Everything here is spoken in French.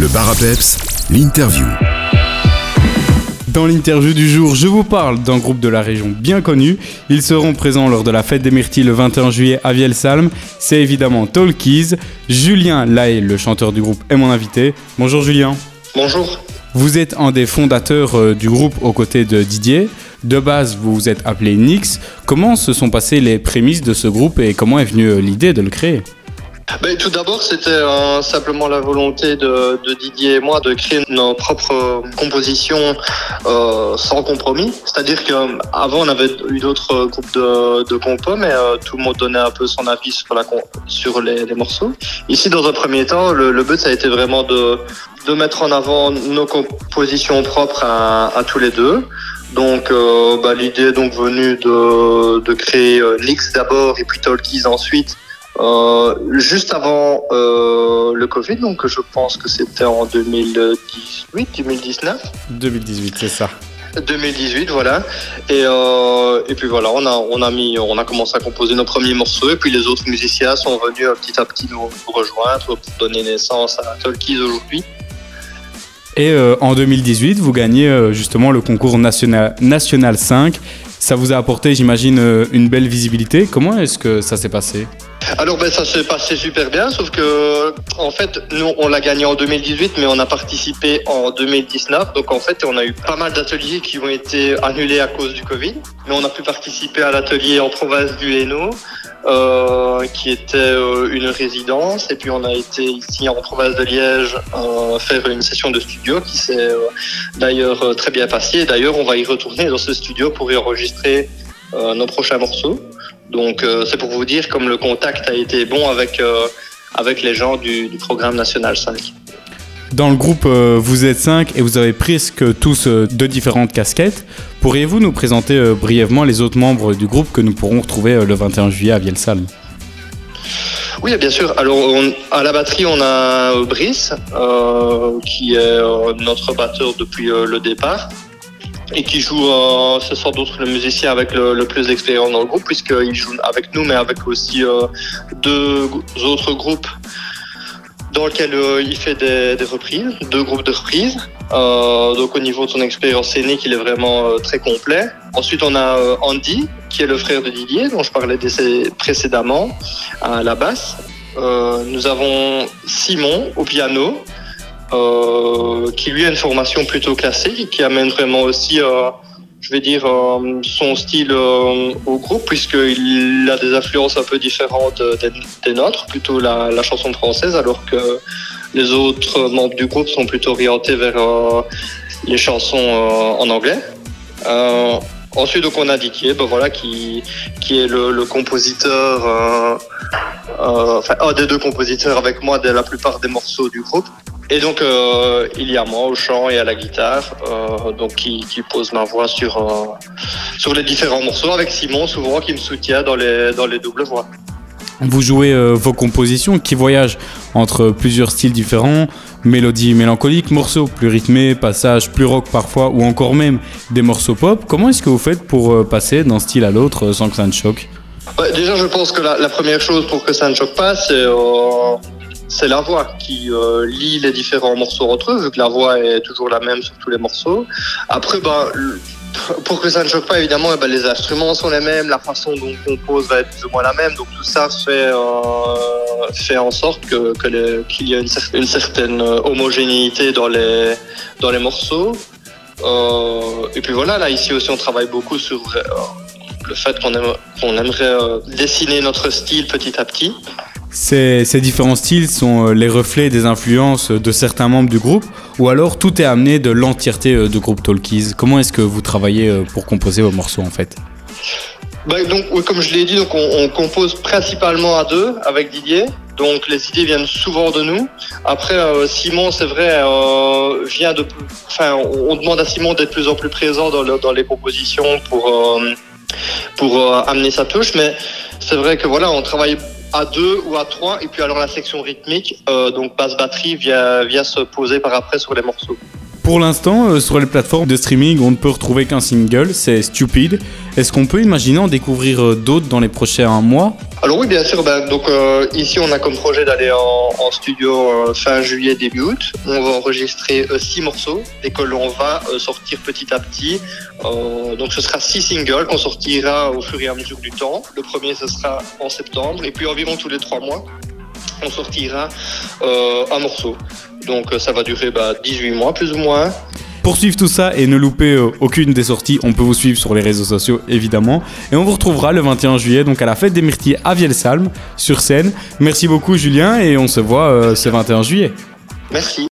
Le bar à peps, l'interview. Dans l'interview du jour, je vous parle d'un groupe de la région bien connu. Ils seront présents lors de la fête des Myrtilles le 21 juillet à Vielsalm. C'est évidemment Talkies. Julien Lae, le chanteur du groupe, est mon invité. Bonjour Julien. Bonjour. Vous êtes un des fondateurs euh, du groupe aux côtés de Didier. De base, vous vous êtes appelé Nix. Comment se sont passées les prémices de ce groupe et comment est venue euh, l'idée de le créer? Ben, tout d'abord, c'était euh, simplement la volonté de, Didier et moi de créer nos propres compositions euh, sans compromis. C'est-à-dire qu'avant, on avait eu d'autres groupes de, de compos, mais euh, tout le monde donnait un peu son avis sur, la, sur les, morceaux. Ici, dans un premier temps, le, but, ça a été vraiment de, mettre en avant nos compositions propres à, tous les deux. Donc, bah, l'idée est donc venue de, créer Nix d'abord et puis Talkies ensuite. Euh, juste avant euh, le Covid, donc je pense que c'était en 2018, 2019, 2018, c'est ça. 2018, voilà. Et, euh, et puis voilà, on a, on a mis, on a commencé à composer nos premiers morceaux et puis les autres musiciens sont venus petit à petit nous, rejoindre pour donner naissance à Talkies aujourd'hui. Et euh, en 2018, vous gagnez euh, justement le concours national, national 5. Ça vous a apporté, j'imagine, une belle visibilité. Comment est-ce que ça s'est passé? Alors ben ça s'est passé super bien, sauf que en fait nous on l'a gagné en 2018, mais on a participé en 2019. Donc en fait on a eu pas mal d'ateliers qui ont été annulés à cause du Covid, mais on a pu participer à l'atelier en province du Hainaut, euh, qui était euh, une résidence, et puis on a été ici en province de Liège euh, faire une session de studio qui s'est euh, d'ailleurs très bien passée. D'ailleurs on va y retourner dans ce studio pour y enregistrer nos prochains morceaux. Donc euh, c'est pour vous dire comme le contact a été bon avec, euh, avec les gens du, du programme National 5. Dans le groupe, euh, vous êtes 5 et vous avez presque tous euh, de différentes casquettes. Pourriez-vous nous présenter euh, brièvement les autres membres du groupe que nous pourrons retrouver euh, le 21 juillet à Vielsalm Oui, bien sûr. Alors on- à la batterie, on a euh, Brice, euh, qui est euh, notre batteur depuis euh, le départ. Et qui joue, euh, c'est sans doute le musicien avec le, plus d'expérience dans le groupe, puisqu'il joue avec nous, mais avec aussi euh, deux autres groupes dans lesquels euh, il fait des, reprises, deux groupes de reprises. Donc au niveau de son expérience scénique, il est vraiment très complet. Ensuite, on a Andy, qui est le frère de Didier, dont je parlais précédemment, à la basse. Nous avons Simon au piano, qui lui a une formation plutôt classique qui amène vraiment aussi, euh, je vais dire, euh, son style euh, au groupe, puisqu'il a des influences un peu différentes des, nôtres, plutôt la, chanson française, alors que les autres membres du groupe sont plutôt orientés vers les chansons en anglais. Ensuite, donc, on a Didier, ben voilà, qui, qui est le, le compositeur, enfin, un des deux compositeurs avec moi de la plupart des morceaux du groupe. Et donc, euh, il y a moi au chant et à la guitare, euh, donc qui, qui pose ma voix sur, euh, sur les différents morceaux, avec Simon souvent qui me soutient dans les, dans les doubles voix. Vous jouez vos compositions qui voyagent entre plusieurs styles différents, mélodies mélancoliques, morceaux plus rythmés, passages plus rock parfois, ou encore même des morceaux pop. Comment est-ce que vous faites pour passer d'un style à l'autre sans que ça ne choque? Déjà, je pense que la, la première chose pour que ça ne choque pas, c'est c'est la voix qui euh, lie les différents morceaux entre eux, vu que la voix est toujours la même sur tous les morceaux. Après, le- pour que ça ne choque pas, évidemment, eh ben, les instruments sont les mêmes, la façon dont on compose va être plus ou moins la même, donc tout ça fait, euh, en sorte que qu'il y ait une, cer- une certaine euh, homogénéité dans les, morceaux. Et puis voilà, là, ici aussi, on travaille beaucoup sur le fait qu'on aime- qu'on aimerait dessiner notre style petit à petit. Ces, différents styles sont euh, les reflets des influences de certains membres du groupe, ou alors tout est amené de l'entièreté euh, du groupe Talkies. Comment est-ce que vous travaillez euh, pour composer vos morceaux en fait? Bah, donc, comme je l'ai dit, on, compose principalement à deux avec Didier. Donc les idées viennent souvent de nous. Après, Simon, c'est vrai, vient de. Enfin, on, demande à Simon d'être de plus en plus présent dans, le- dans les compositions pour pour amener sa touche. Mais c'est vrai que voilà, on travaille à deux ou à trois. Et puis alors la section rythmique, euh, donc basse batterie, vient vient se poser par après sur les morceaux. Pour l'instant, euh, sur les plateformes de streaming, on ne peut retrouver qu'un single, c'est Stupid. Est-ce qu'on peut imaginer en découvrir euh, d'autres dans les prochains mois? Alors oui, bien sûr. Ben, donc euh, ici, on a comme projet d'aller en, studio fin juillet, début août. On va enregistrer six morceaux et que l'on va sortir petit à petit. Donc ce sera six singles qu'on sortira au fur et à mesure du temps. Le premier, ce sera en septembre et puis environ tous les trois mois, on sortira euh, un morceau. Donc euh, ça va durer bah, 18 mois plus ou moins. Pour suivre tout ça et ne louper euh, aucune des sorties, on peut vous suivre sur les réseaux sociaux évidemment. Et on vous retrouvera le 21 juillet, donc à la fête des Myrtilles à Vielsalm, sur scène. Merci beaucoup Julien et on se voit euh, ce 21 juillet. Merci.